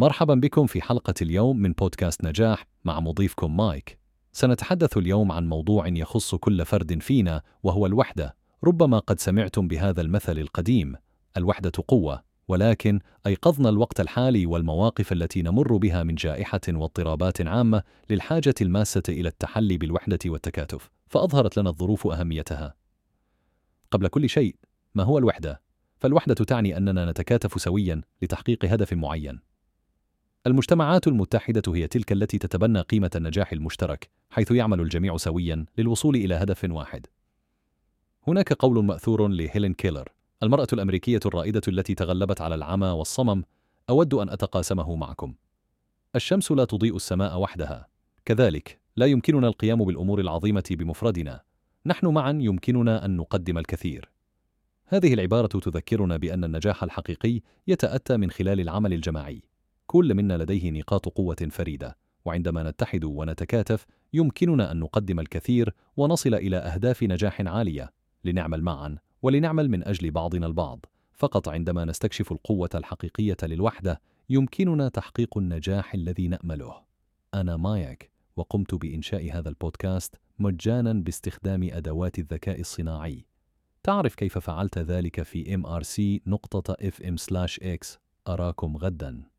مرحبا بكم في حلقة اليوم من بودكاست نجاح مع مضيفكم مايك. سنتحدث اليوم عن موضوع يخص كل فرد فينا وهو الوحدة. ربما قد سمعتم بهذا المثل القديم: الوحدة قوة، ولكن أيقظنا الوقت الحالي والمواقف التي نمر بها من جائحة واضطرابات عامة للحاجة الماسة إلى التحلي بالوحدة والتكاتف، فأظهرت لنا الظروف أهميتها. قبل كل شيء، ما هو الوحدة؟ فالوحدة تعني أننا نتكاتف سويا لتحقيق هدف معين. المجتمعات المتحدة هي تلك التي تتبنى قيمة النجاح المشترك، حيث يعمل الجميع سويا للوصول إلى هدف واحد. هناك قول مأثور لهيلين كيلر، المرأة الأمريكية الرائدة التي تغلبت على العمى والصمم، أود أن أتقاسمه معكم. الشمس لا تضيء السماء وحدها، كذلك لا يمكننا القيام بالأمور العظيمة بمفردنا، نحن معا يمكننا أن نقدم الكثير. هذه العبارة تذكرنا بأن النجاح الحقيقي يتأتى من خلال العمل الجماعي. كل منا لديه نقاط قوة فريدة، وعندما نتحد ونتكاتف يمكننا أن نقدم الكثير ونصل إلى أهداف نجاح عالية، لنعمل معا ولنعمل من أجل بعضنا البعض. فقط عندما نستكشف القوة الحقيقية للوحدة يمكننا تحقيق النجاح الذي نأمله. أنا مايك، وقمت بإنشاء هذا البودكاست مجانا باستخدام أدوات الذكاء الصناعي. تعرف كيف فعلت ذلك في mrc نقطة fm/x أراكم غداً